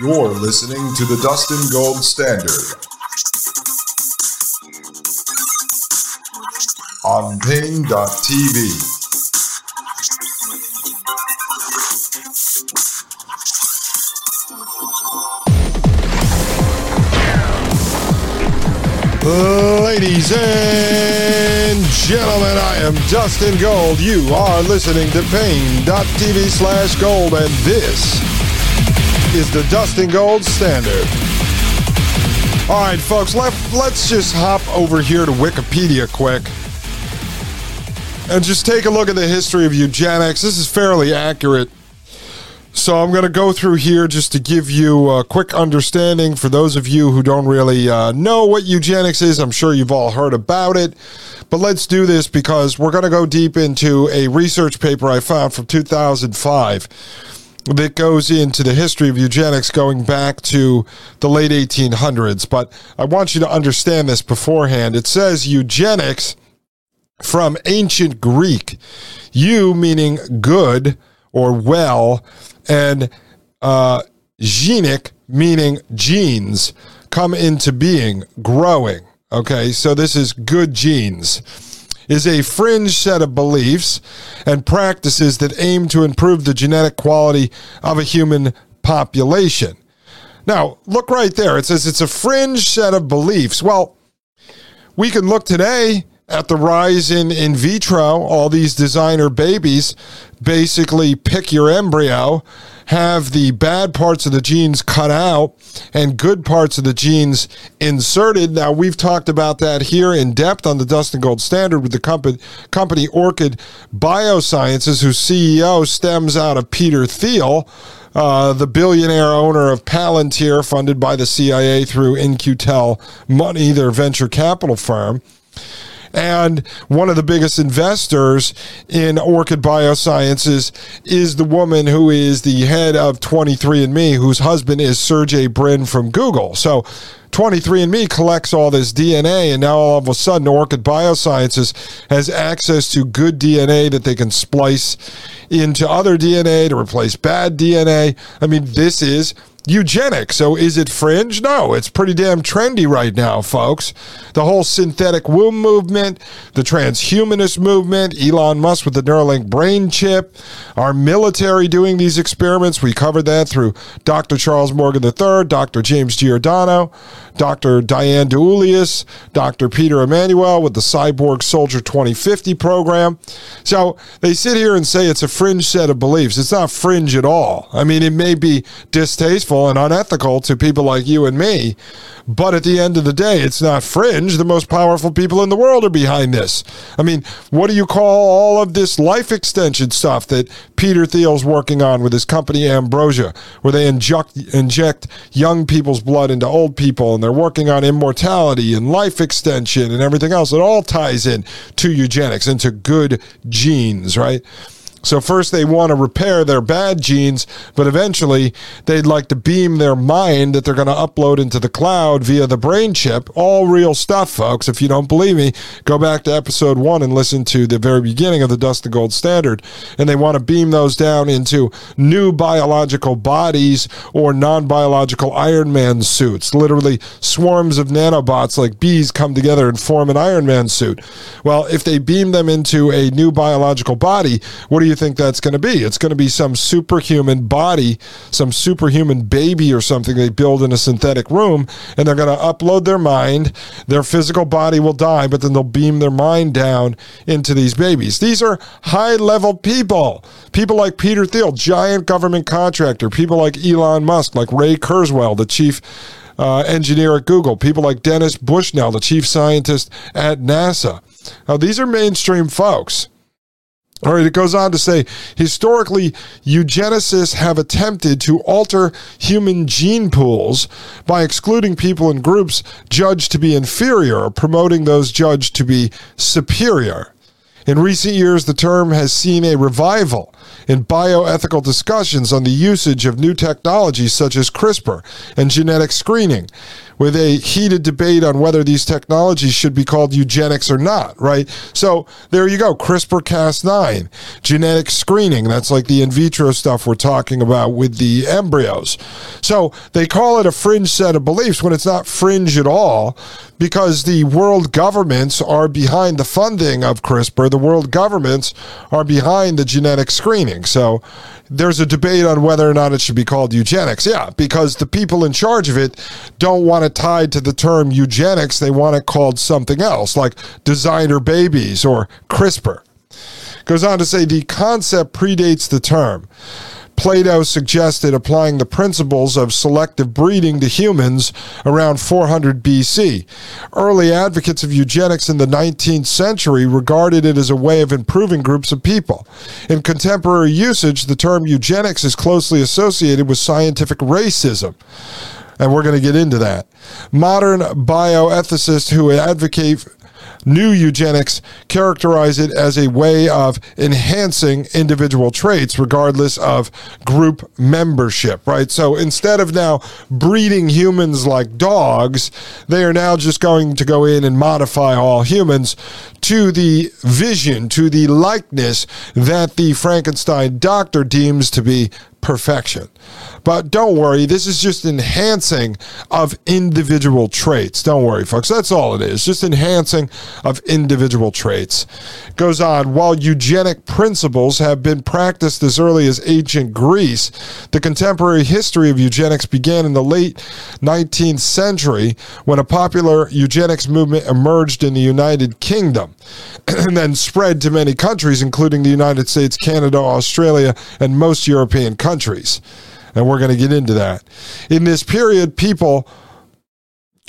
You're listening to the Dustin Gold Standard on Paine.tv. Ladies and gentlemen, I am Dustin Gold. You are listening to Paine.tv slash gold, and this is the Dustin Gold Standard. All right, folks, let, let's just hop over here to Wikipedia quick and just take a look at the history of eugenics. This is fairly accurate. So I'm going to go through here just to give you a quick understanding for those of you who don't really uh, know what eugenics is. I'm sure you've all heard about it. But let's do this because we're going to go deep into a research paper I found from 2005 that goes into the history of eugenics going back to the late 1800s. But I want you to understand this beforehand. It says eugenics from ancient Greek, eu meaning good or well, and uh, genic meaning genes come into being, growing. Okay, so this is good genes is a fringe set of beliefs and practices that aim to improve the genetic quality of a human population. Now, look right there. It says it's a fringe set of beliefs. Well, we can look today at the rise in in vitro, all these designer babies basically pick your embryo, have the bad parts of the genes cut out, and good parts of the genes inserted. Now, we've talked about that here in depth on the Dustin Gold Standard with the company, company Orchid Biosciences, whose CEO stems out of Peter Thiel. Uh, the billionaire owner of Palantir, funded by the CIA through In-Q-Tel Money, their venture capital firm and one of the biggest investors in Orchid Biosciences is the woman who is the head of 23andMe, whose husband is Sergey Brin from Google. So 23andMe collects all this DNA, and now all of a sudden, Orchid Biosciences has access to good DNA that they can splice into other DNA to replace bad DNA. I mean, this is eugenics. So is it fringe? No, it's pretty damn trendy right now, folks. The whole synthetic womb movement, the transhumanist movement, Elon Musk with the Neuralink brain chip, our military doing these experiments. We covered that through Dr. Charles Morgan III, Dr. James Giordano, Dr. Diane DiEuliis, Dr. Peter Emanuel with the Cyborg Soldier 2050 program. So they sit here and say it's a fringe set of beliefs. It's not fringe at all. I mean, it may be distasteful and unethical to people like you and me. But at the end of the day, it's not fringe. The most powerful people in the world are behind this. I mean, what do you call all of this life extension stuff that Peter Thiel's working on with his company Ambrosia, where they inject, inject young people's blood into old people and they're working on immortality and life extension and everything else? It all ties in to eugenics, into good genes, right? So, first they want to repair their bad genes, but eventually they'd like to beam their mind that they're going to upload into the cloud via the brain chip. All real stuff, folks. If you don't believe me, go back to episode one and listen to the very beginning of the Dustin Gold Standard. And they want to beam those down into new biological bodies or non biological Iron Man suits. Literally, swarms of nanobots like bees come together and form an Iron Man suit. Well, if they beam them into a new biological body, what do you think that's going to be? It's going to be some superhuman body, some superhuman baby or something they build in a synthetic womb, and they're going to upload their mind. Their physical body will die, but then they'll beam their mind down into these babies. These are high level people. People like Peter Thiel, giant government contractor. People like Elon Musk, like Ray Kurzweil, the chief uh, engineer at Google. People like Dennis Bushnell, the chief scientist at NASA. Now, these are mainstream folks. All right, it goes on to say historically, eugenicists have attempted to alter human gene pools by excluding people in groups judged to be inferior or promoting those judged to be superior. In recent years, the term has seen a revival in bioethical discussions on the usage of new technologies such as CRISPR and genetic screening with a heated debate on whether these technologies should be called eugenics or not, right? So there you go. CRISPR Cas9, genetic screening. That's like the in vitro stuff we're talking about with the embryos. So they call it a fringe set of beliefs when it's not fringe at all because the world governments are behind the funding of CRISPR. The world governments are behind the genetic screening. So there's a debate on whether or not it should be called eugenics. Yeah, because the people in charge of it don't want it tied to the term eugenics. They want it called something else, like designer babies or CRISPR. Goes on to say the concept predates the term. Plato suggested applying the principles of selective breeding to humans around 400 BC. Early advocates of eugenics in the 19th century regarded it as a way of improving groups of people. In contemporary usage, the term eugenics is closely associated with scientific racism and we're going to get into that. Modern bioethicists who advocate New eugenics characterize it as a way of enhancing individual traits regardless of group membership, right? So instead of now breeding humans like dogs, they are now just going to go in and modify all humans to the vision, to the likeness that the Frankenstein doctor deems to be perfection. But don't worry, this is just enhancing of individual traits. Don't worry, folks. That's all it is. Just enhancing of individual traits. Goes on, while eugenic principles have been practiced as early as ancient Greece, the contemporary history of eugenics began in the late 19th century when a popular eugenics movement emerged in the United Kingdom and then spread to many countries, including the United States, Canada, Australia, and most European countries and we're going to get into that. In this period, people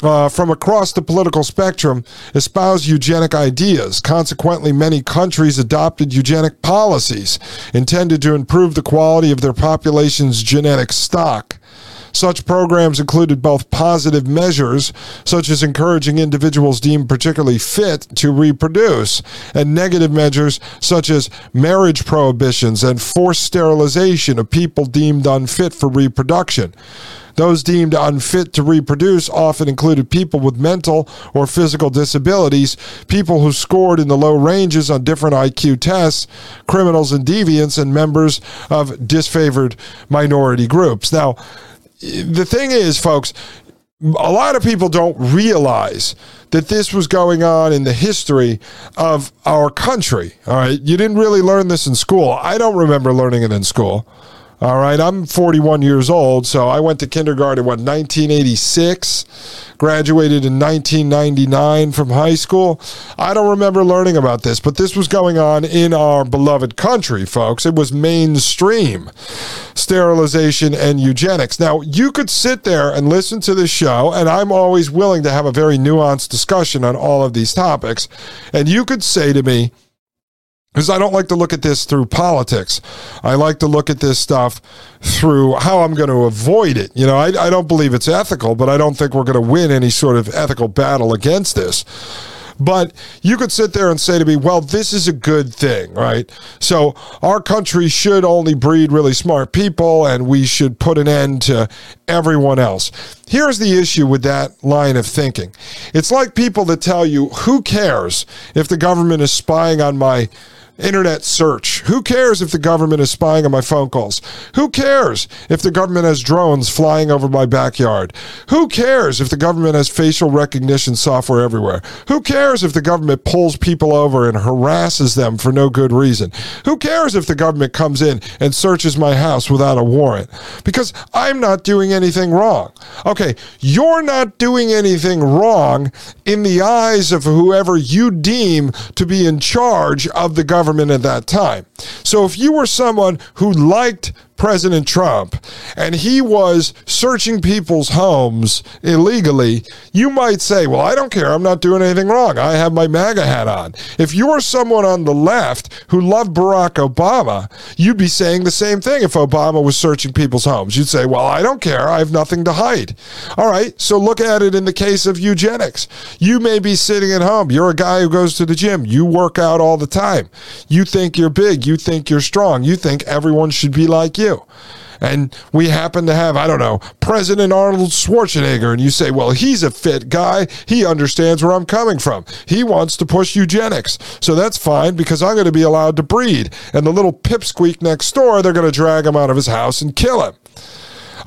uh, from across the political spectrum espoused eugenic ideas. Consequently, many countries adopted eugenic policies intended to improve the quality of their population's genetic stock. Such programs included both positive measures, such as encouraging individuals deemed particularly fit to reproduce, and negative measures, such as marriage prohibitions and forced sterilization of people deemed unfit for reproduction. Those deemed unfit to reproduce often included people with mental or physical disabilities, people who scored in the low ranges on different IQ tests, criminals and deviants, and members of disfavored minority groups. Now, the thing is, folks, a lot of people don't realize that this was going on in the history of our country. All right. You didn't really learn this in school. I don't remember learning it in school. All right, I'm 41 years old, so I went to kindergarten what 1986, graduated in 1999 from high school. I don't remember learning about this, but this was going on in our beloved country, folks. It was mainstream sterilization and eugenics. Now, you could sit there and listen to this show, and I'm always willing to have a very nuanced discussion on all of these topics, and you could say to me, because I don't like to look at this through politics. I like to look at this stuff through how I'm going to avoid it. You know, I, I don't believe it's ethical, but I don't think we're going to win any sort of ethical battle against this. But you could sit there and say to me, well, this is a good thing, right? So our country should only breed really smart people and we should put an end to everyone else. Here's the issue with that line of thinking it's like people that tell you, who cares if the government is spying on my internet search. Who cares if the government is spying on my phone calls? Who cares if the government has drones flying over my backyard? Who cares if the government has facial recognition software everywhere? Who cares if the government pulls people over and harasses them for no good reason? Who cares if the government comes in and searches my house without a warrant? Because I'm not doing anything wrong. Okay, you're not doing anything wrong in the eyes of whoever you deem to be in charge of the government government at that time. So if you were someone who liked President Trump and he was searching people's homes illegally, you might say, Well, I don't care. I'm not doing anything wrong. I have my MAGA hat on. If you were someone on the left who loved Barack Obama, you'd be saying the same thing if Obama was searching people's homes. You'd say, Well, I don't care. I have nothing to hide. All right. So look at it in the case of eugenics. You may be sitting at home. You're a guy who goes to the gym. You work out all the time. You think you're big. You think you're strong. You think everyone should be like you And we happen to have, I don't know, President Arnold Schwarzenegger, and you say, well, he's a fit guy. He understands where I'm coming from. He wants to push eugenics. So that's fine because I'm going to be allowed to breed. And the little pipsqueak next door, they're going to drag him out of his house and kill him.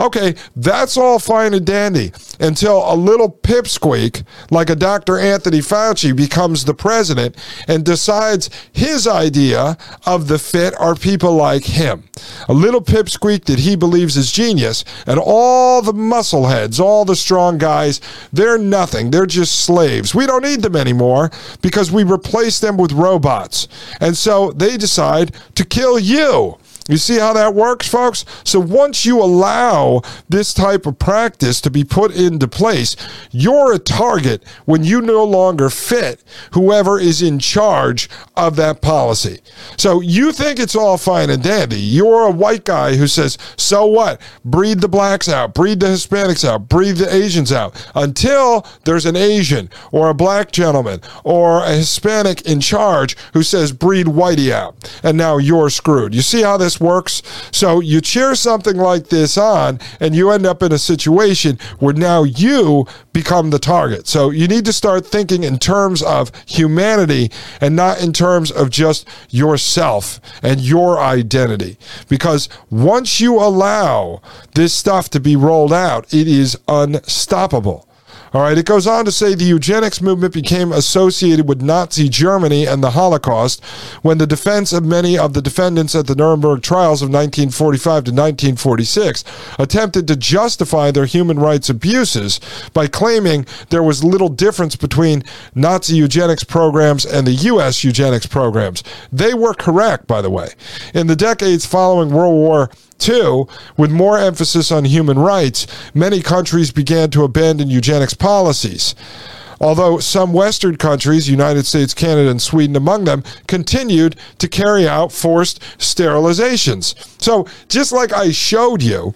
Okay, that's all fine and dandy until a little pipsqueak like a Dr. Anthony Fauci becomes the president and decides his idea of the fit are people like him. A little pipsqueak that he believes is genius, and all the muscle heads, all the strong guys, they're nothing. They're just slaves. We don't need them anymore because we replace them with robots. And so they decide to kill you. You see how that works, folks? So once you allow this type of practice to be put into place, you're a target when you no longer fit whoever is in charge of that policy. So you think it's all fine and dandy. You're a white guy who says, so what? Breed the blacks out, breed the Hispanics out, breed the Asians out until there's an Asian or a black gentleman or a Hispanic in charge who says, breed whitey out. And now you're screwed. You see how this this works. So you cheer something like this on, and you end up in a situation where now you become the target. So you need to start thinking in terms of humanity and not in terms of just yourself and your identity. Because once you allow this stuff to be rolled out, it is unstoppable. All right, it goes on to say the eugenics movement became associated with Nazi Germany and the Holocaust when the defense of many of the defendants at the Nuremberg trials of 1945 to 1946 attempted to justify their human rights abuses by claiming there was little difference between Nazi eugenics programs and the U.S. eugenics programs. They were correct, by the way. In the decades following World War Two, with more emphasis on human rights, many countries began to abandon eugenics policies. Although some Western countries, United States, Canada, and Sweden among them, continued to carry out forced sterilizations. So, just like I showed you,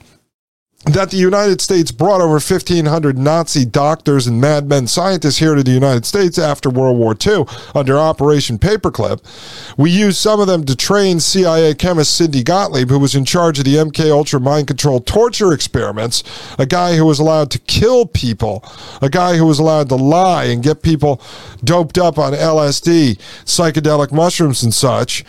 that the United States brought over 1,500 Nazi doctors and madmen scientists here to the United States after World War II under Operation Paperclip. We used some of them to train CIA chemist Sidney Gottlieb, who was in charge of the MK Ultra mind control torture experiments, a guy who was allowed to kill people, a guy who was allowed to lie and get people doped up on LSD, psychedelic mushrooms, and such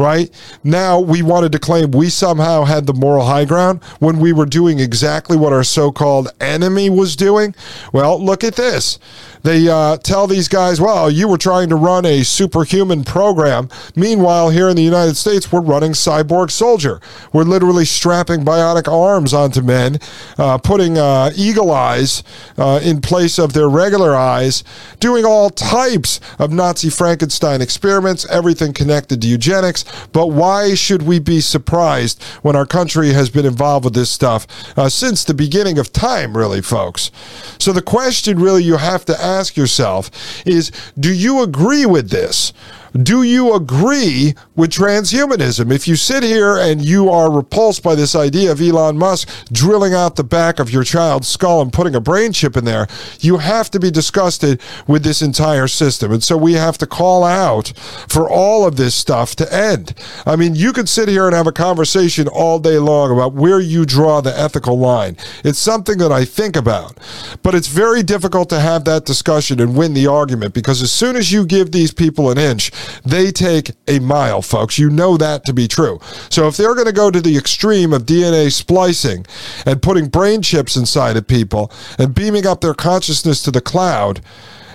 right? Now we wanted to claim we somehow had the moral high ground when we were doing exactly what our so called enemy was doing. Well, look at this. They uh, tell these guys, well, you were trying to run a superhuman program. Meanwhile, here in the United States, we're running Cyborg Soldier. We're literally strapping bionic arms onto men, uh, putting uh, eagle eyes uh, in place of their regular eyes, doing all types of Nazi Frankenstein experiments, everything connected to eugenics. But why should we be surprised when our country has been involved with this stuff uh, since the beginning of time, really, folks? So the question really you have to ask yourself is do you agree with this? Do you agree with transhumanism? If you sit here and you are repulsed by this idea of Elon Musk drilling out the back of your child's skull and putting a brain chip in there, you have to be disgusted with this entire system. And so we have to call out for all of this stuff to end. I mean, you could sit here and have a conversation all day long about where you draw the ethical line. It's something that I think about, but it's very difficult to have that discussion and win the argument because as soon as you give these people an inch, they take a mile, folks. You know that to be true. So if they're going to go to the extreme of DNA splicing and putting brain chips inside of people and beaming up their consciousness to the cloud,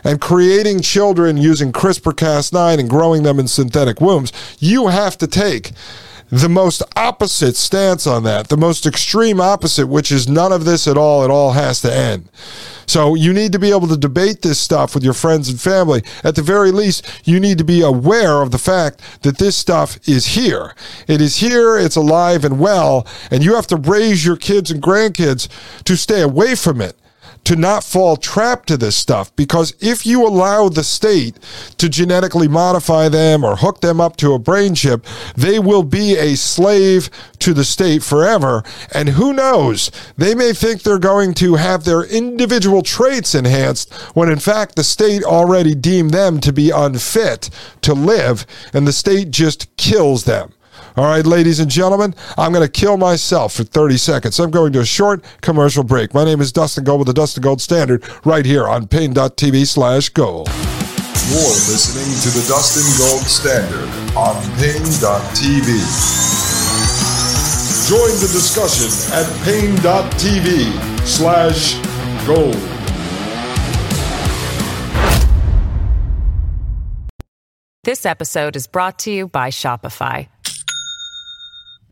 and creating children using CRISPR Cas9 and growing them in synthetic wombs, you have to take the most opposite stance on that, the most extreme opposite, which is none of this at all. It all has to end. So you need to be able to debate this stuff with your friends and family. At the very least, you need to be aware of the fact that this stuff is here. It is here, it's alive and well, and you have to raise your kids and grandkids to stay away from it to not fall trap to this stuff because if you allow the state to genetically modify them or hook them up to a brain chip, they will be a slave to the state forever. And who knows, they may think they're going to have their individual traits enhanced when in fact the state already deemed them to be unfit to live and the state just kills them. All right, ladies and gentlemen, I'm going to kill myself for 30 seconds. I'm going to a short commercial break. My name is Dustin Gold with the Dustin Gold Standard right here on paine.tv slash gold. You're listening to the Dustin Gold Standard on paine.tv. Join the discussion at paine.tv slash gold. This episode is brought to you by Shopify.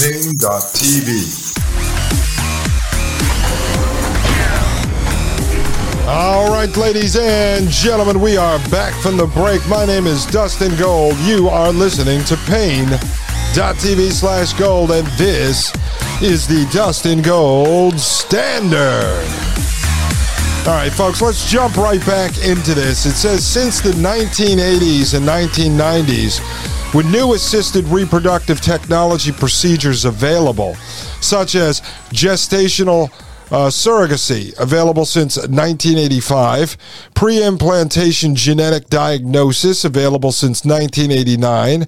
paine.tv. All right, ladies and gentlemen, we are back from the break. My name is Dustin Gold. You are listening to paine.tv slash gold, and this is the Dustin Gold Standard. All right, folks, let's jump right back into this. It says since the 1980s and 1990s, with new assisted reproductive technology procedures available, such as gestational uh, surrogacy, available since 1985. Pre implantation genetic diagnosis, available since 1989.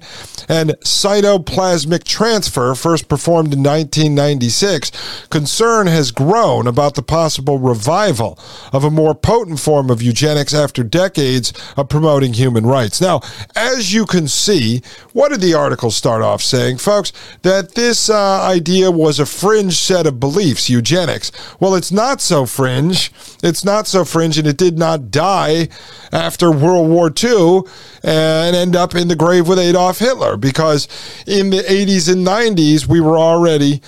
And cytoplasmic transfer, first performed in 1996. Concern has grown about the possible revival of a more potent form of eugenics after decades of promoting human rights. Now, as you can see, what did the article start off saying, folks? That this uh, idea was a fringe set of beliefs, eugenics. Well, it's not so fringe. It's not so fringe, and it did not die after World War II and end up in the grave with Adolf Hitler because in the 80s and 90s, we were already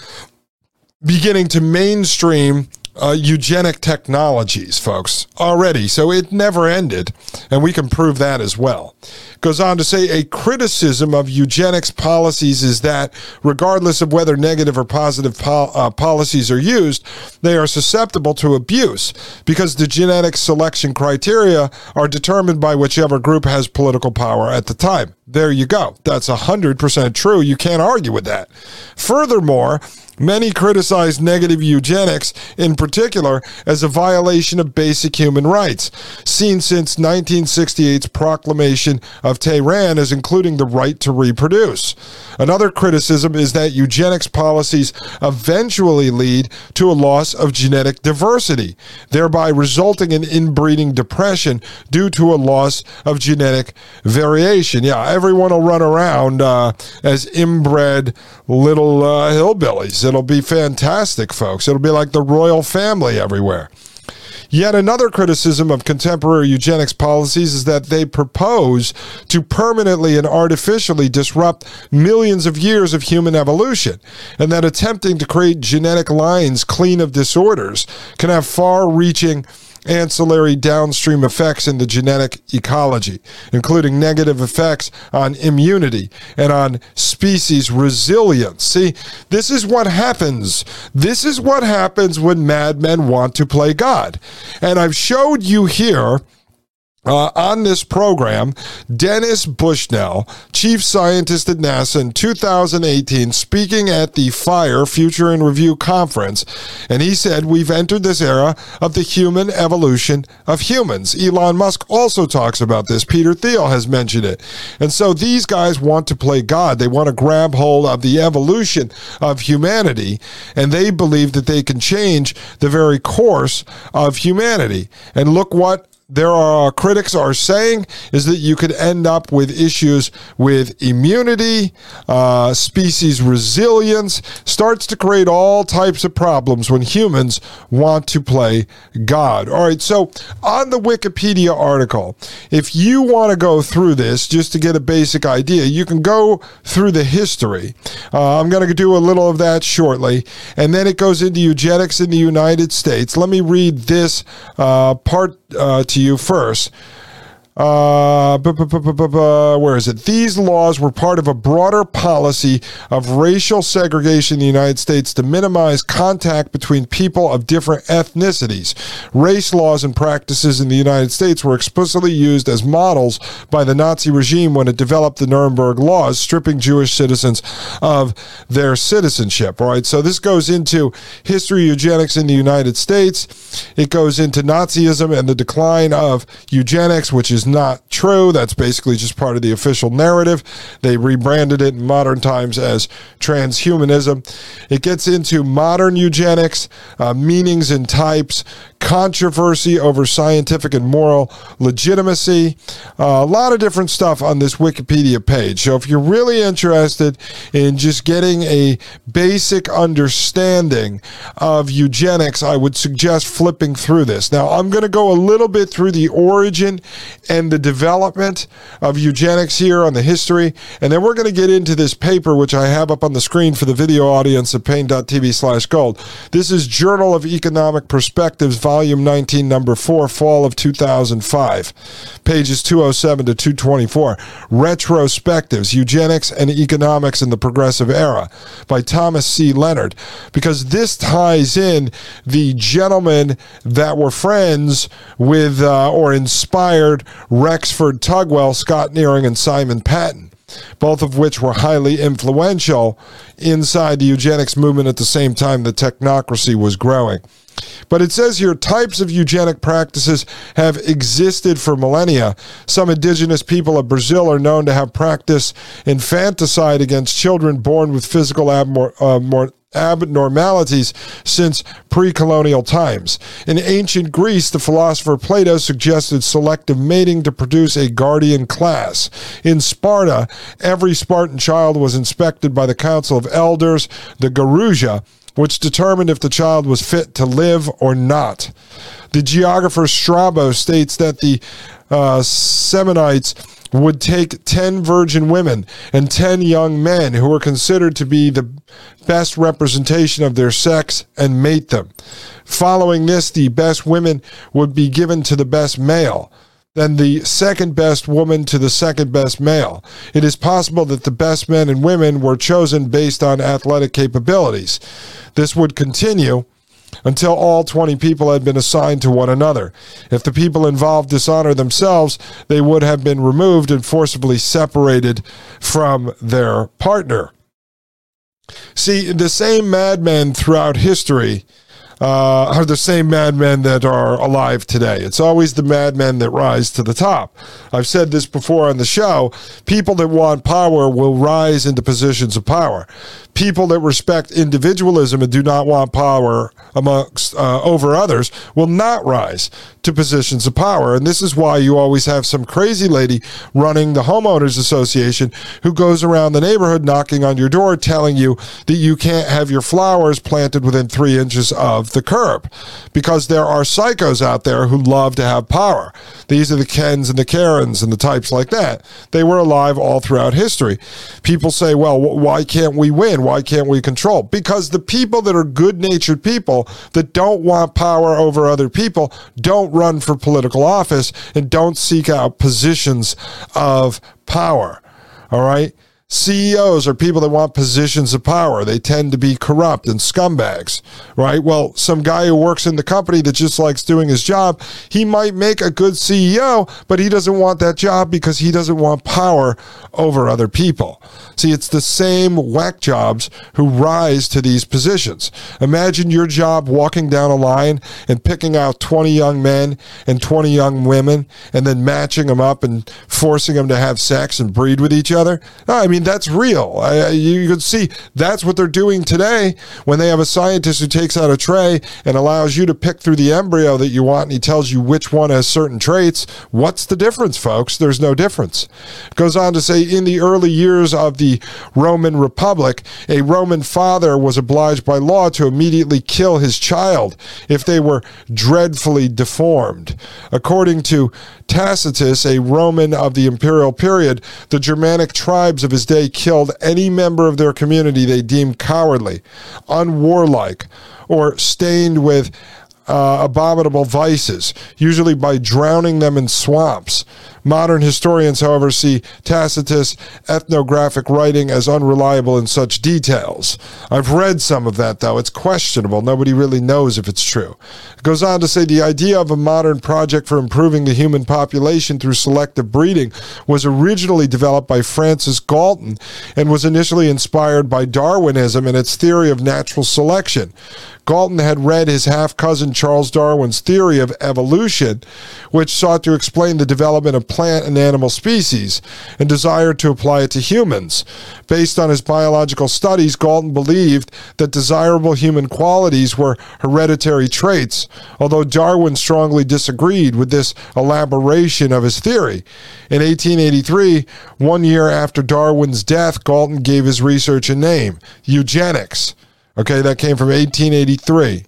beginning to mainstream uh, eugenic technologies, folks, already. So it never ended, and we can prove that as well. Goes on to say a criticism of eugenics policies is that, regardless of whether negative or positive pol- uh, policies are used, they are susceptible to abuse because the genetic selection criteria are determined by whichever group has political power at the time. There you go. That's 100% true. You can't argue with that. Furthermore, Many criticize negative eugenics, in particular, as a violation of basic human rights, seen since 1968's proclamation of Tehran as including the right to reproduce. Another criticism is that eugenics policies eventually lead to a loss of genetic diversity, thereby resulting in inbreeding depression due to a loss of genetic variation. Yeah, everyone will run around uh, as inbred little uh, hillbillies. It'll be fantastic, folks. It'll be like the royal family everywhere. Yet another criticism of contemporary eugenics policies is that they propose to permanently and artificially disrupt millions of years of human evolution, and that attempting to create genetic lines clean of disorders can have far reaching ancillary downstream effects in the genetic ecology, including negative effects on immunity and on species resilience. See, this is what happens. This is what happens when madmen want to play God. And I've showed you here uh, on this program, Dennis Bushnell, chief scientist at NASA in 2018, speaking at the FIRE Future in Review conference. And he said, We've entered this era of the human evolution of humans. Elon Musk also talks about this. Peter Thiel has mentioned it. And so these guys want to play God. They want to grab hold of the evolution of humanity, and they believe that they can change the very course of humanity. And look what there are critics are saying is that you could end up with issues with immunity, uh, species resilience, starts to create all types of problems when humans want to play God. All right, so on the Wikipedia article, if you want to go through this just to get a basic idea, you can go through the history. Uh, I'm going to do a little of that shortly, and then it goes into eugenics in the United States. Let me read this uh, part uh, to you first. Uh, where is it? These laws were part of a broader policy of racial segregation in the United States to minimize contact between people of different ethnicities. Race laws and practices in the United States were explicitly used as models by the Nazi regime when it developed the Nuremberg laws, stripping Jewish citizens of their citizenship. All right, so this goes into history eugenics in the United States. It goes into Nazism and the decline of eugenics, which is not true. That's basically just part of the official narrative. They rebranded it in modern times as transhumanism. It gets into modern eugenics, uh, meanings and types, controversy over scientific and moral legitimacy, uh, a lot of different stuff on this Wikipedia page. So if you're really interested in just getting a basic understanding of eugenics, I would suggest flipping through this. Now, I'm going to go a little bit through the origin and the development of eugenics here on the history, and then we're going to get into this paper, which I have up on the screen for the video audience at paine.tv slash gold. This is Journal of Economic Perspectives, Volume 19, Number 4, Fall of 2005, pages 207 to 224. Retrospectives, Eugenics and Economics in the Progressive Era by Thomas C. Leonard, because this ties in the gentlemen that were friends with uh, or inspired Rexford Tugwell, Scott Nearing, and Simon Patten both of which were highly influential inside the eugenics movement at the same time the technocracy was growing. But it says here types of eugenic practices have existed for millennia. Some indigenous people of Brazil are known to have practiced infanticide against children born with physical abmor- uh, abnormalities since pre colonial times. In ancient Greece, the philosopher Plato suggested selective mating to produce a guardian class. In Sparta, every Spartan child was inspected by the Council of Elders, the Gerousia, which determined if the child was fit to live or not. The geographer Strabo states that the uh, Samnites would take 10 virgin women and 10 young men who were considered to be the best representation of their sex and mate them. Following this, the best women would be given to the best male then the second best woman to the second best male. It is possible that the best men and women were chosen based on athletic capabilities. This would continue until all 20 people had been assigned to one another. If the people involved dishonor themselves, they would have been removed and forcibly separated from their partner. See, the same madmen throughout history uh, are the same madmen that are alive today. It's always the madmen that rise to the top. I've said this before on the show. People that want power will rise into positions of power. People that respect individualism and do not want power amongst uh, over others will not rise to positions of power. And this is why you always have some crazy lady running the homeowners association who goes around the neighborhood knocking on your door telling you that you can't have your flowers planted within three inches of the curb because there are psychos out there who love to have power. These are the Kens and the Karens and the types like that. They were alive all throughout history. People say, well, why can't we win? Why can't we control? Because the people that are good natured people that don't want power over other people don't run for political office and don't seek out positions of power. All right. CEOs are people that want positions of power. They tend to be corrupt and scumbags, right? Well, some guy who works in the company that just likes doing his job, he might make a good CEO, but he doesn't want that job because he doesn't want power over other people. See, it's the same whack jobs who rise to these positions. Imagine your job walking down a line and picking out 20 young men and 20 young women and then matching them up and forcing them to have sex and breed with each other. I mean, mean, that's real. I, you can see that's what they're doing today when they have a scientist who takes out a tray and allows you to pick through the embryo that you want and he tells you which one has certain traits. What's the difference, folks? There's no difference. It goes on to say in the early years of the Roman Republic, a Roman father was obliged by law to immediately kill his child if they were dreadfully deformed. According to Tacitus, a Roman of the imperial period, the Germanic tribes of his day killed any member of their community they deemed cowardly, unwarlike, or stained with uh, abominable vices, usually by drowning them in swamps. Modern historians, however, see Tacitus' ethnographic writing as unreliable in such details. I've read some of that, though. It's questionable. Nobody really knows if it's true. It goes on to say the idea of a modern project for improving the human population through selective breeding was originally developed by Francis Galton and was initially inspired by Darwinism and its theory of natural selection. Galton had read his half cousin Charles Darwin's theory of evolution, which sought to explain the development of plant and animal species, and desired to apply it to humans. Based on his biological studies, Galton believed that desirable human qualities were hereditary traits, although Darwin strongly disagreed with this elaboration of his theory. In 1883, one year after Darwin's death, Galton gave his research a name eugenics. Okay, that came from 1883.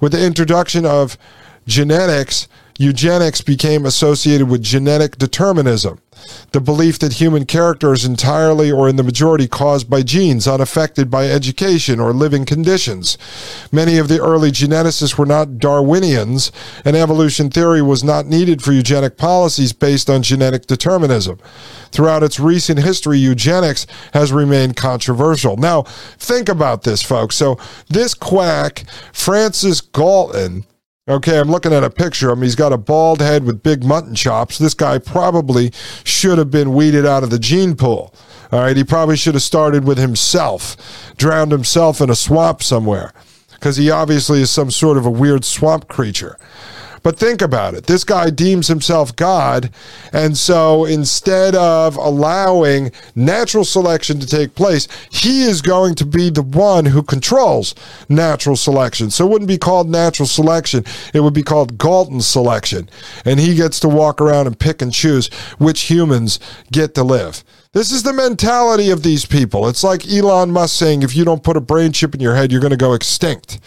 With the introduction of genetics, eugenics became associated with genetic determinism, the belief that human character is entirely or in the majority caused by genes, unaffected by education or living conditions. Many of the early geneticists were not Darwinians, and evolution theory was not needed for eugenic policies based on genetic determinism. Throughout its recent history, eugenics has remained controversial. Now, think about this, folks. So, this quack, Francis Galton, Okay, I'm looking at a picture of him. He's got a bald head with big mutton chops. This guy probably should have been weeded out of the gene pool. All right, he probably should have started with himself, drowned himself in a swamp somewhere, because he obviously is some sort of a weird swamp creature. But think about it. This guy deems himself God. And so instead of allowing natural selection to take place, he is going to be the one who controls natural selection. So it wouldn't be called natural selection, it would be called Galton selection. And he gets to walk around and pick and choose which humans get to live. This is the mentality of these people. It's like Elon Musk saying if you don't put a brain chip in your head, you're going to go extinct.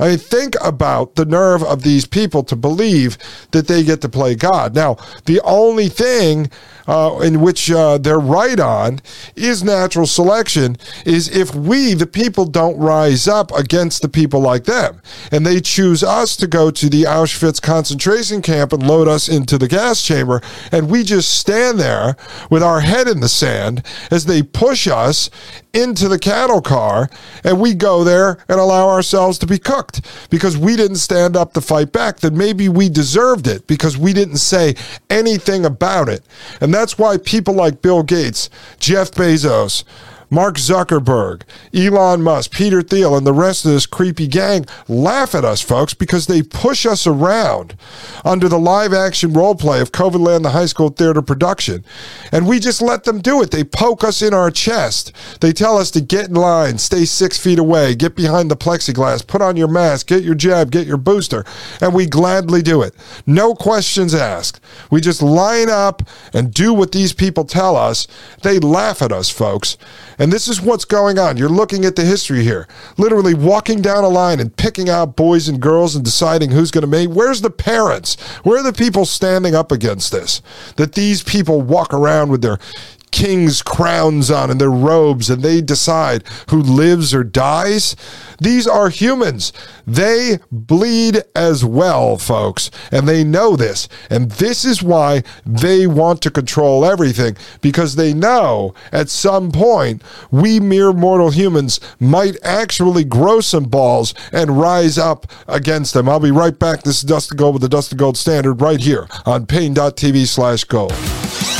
I mean, think about the nerve of these people to believe that they get to play God. Now, the only thing uh, in which uh, they're right on is natural selection is if we, the people, don't rise up against the people like them. And they choose us to go to the Auschwitz concentration camp and load us into the gas chamber. And we just stand there with our head in the sand as they push us into the cattle car. And we go there and allow ourselves to be cooked because we didn't stand up to fight back then maybe we deserved it because we didn't say anything about it. And that's why people like Bill Gates, Jeff Bezos, Mark Zuckerberg, Elon Musk, Peter Thiel, and the rest of this creepy gang laugh at us, folks, because they push us around under the live action role play of COVID Land, the high school theater production. And we just let them do it. They poke us in our chest. They tell us to get in line, stay six feet away, get behind the plexiglass, put on your mask, get your jab, get your booster. And we gladly do it. No questions asked. We just line up and do what these people tell us. They laugh at us, folks. And this is what's going on. You're looking at the history here. Literally walking down a line and picking out boys and girls and deciding who's going to mate. Where's the parents? Where are the people standing up against this? That these people walk around with their king's crowns on and their robes and they decide who lives or dies. These are humans. They bleed as well, folks, and they know this. And this is why they want to control everything because they know at some point we mere mortal humans might actually grow some balls and rise up against them. I'll be right back. This is Dustin Gold with the Dustin Gold Standard right here on paine.tv slash gold.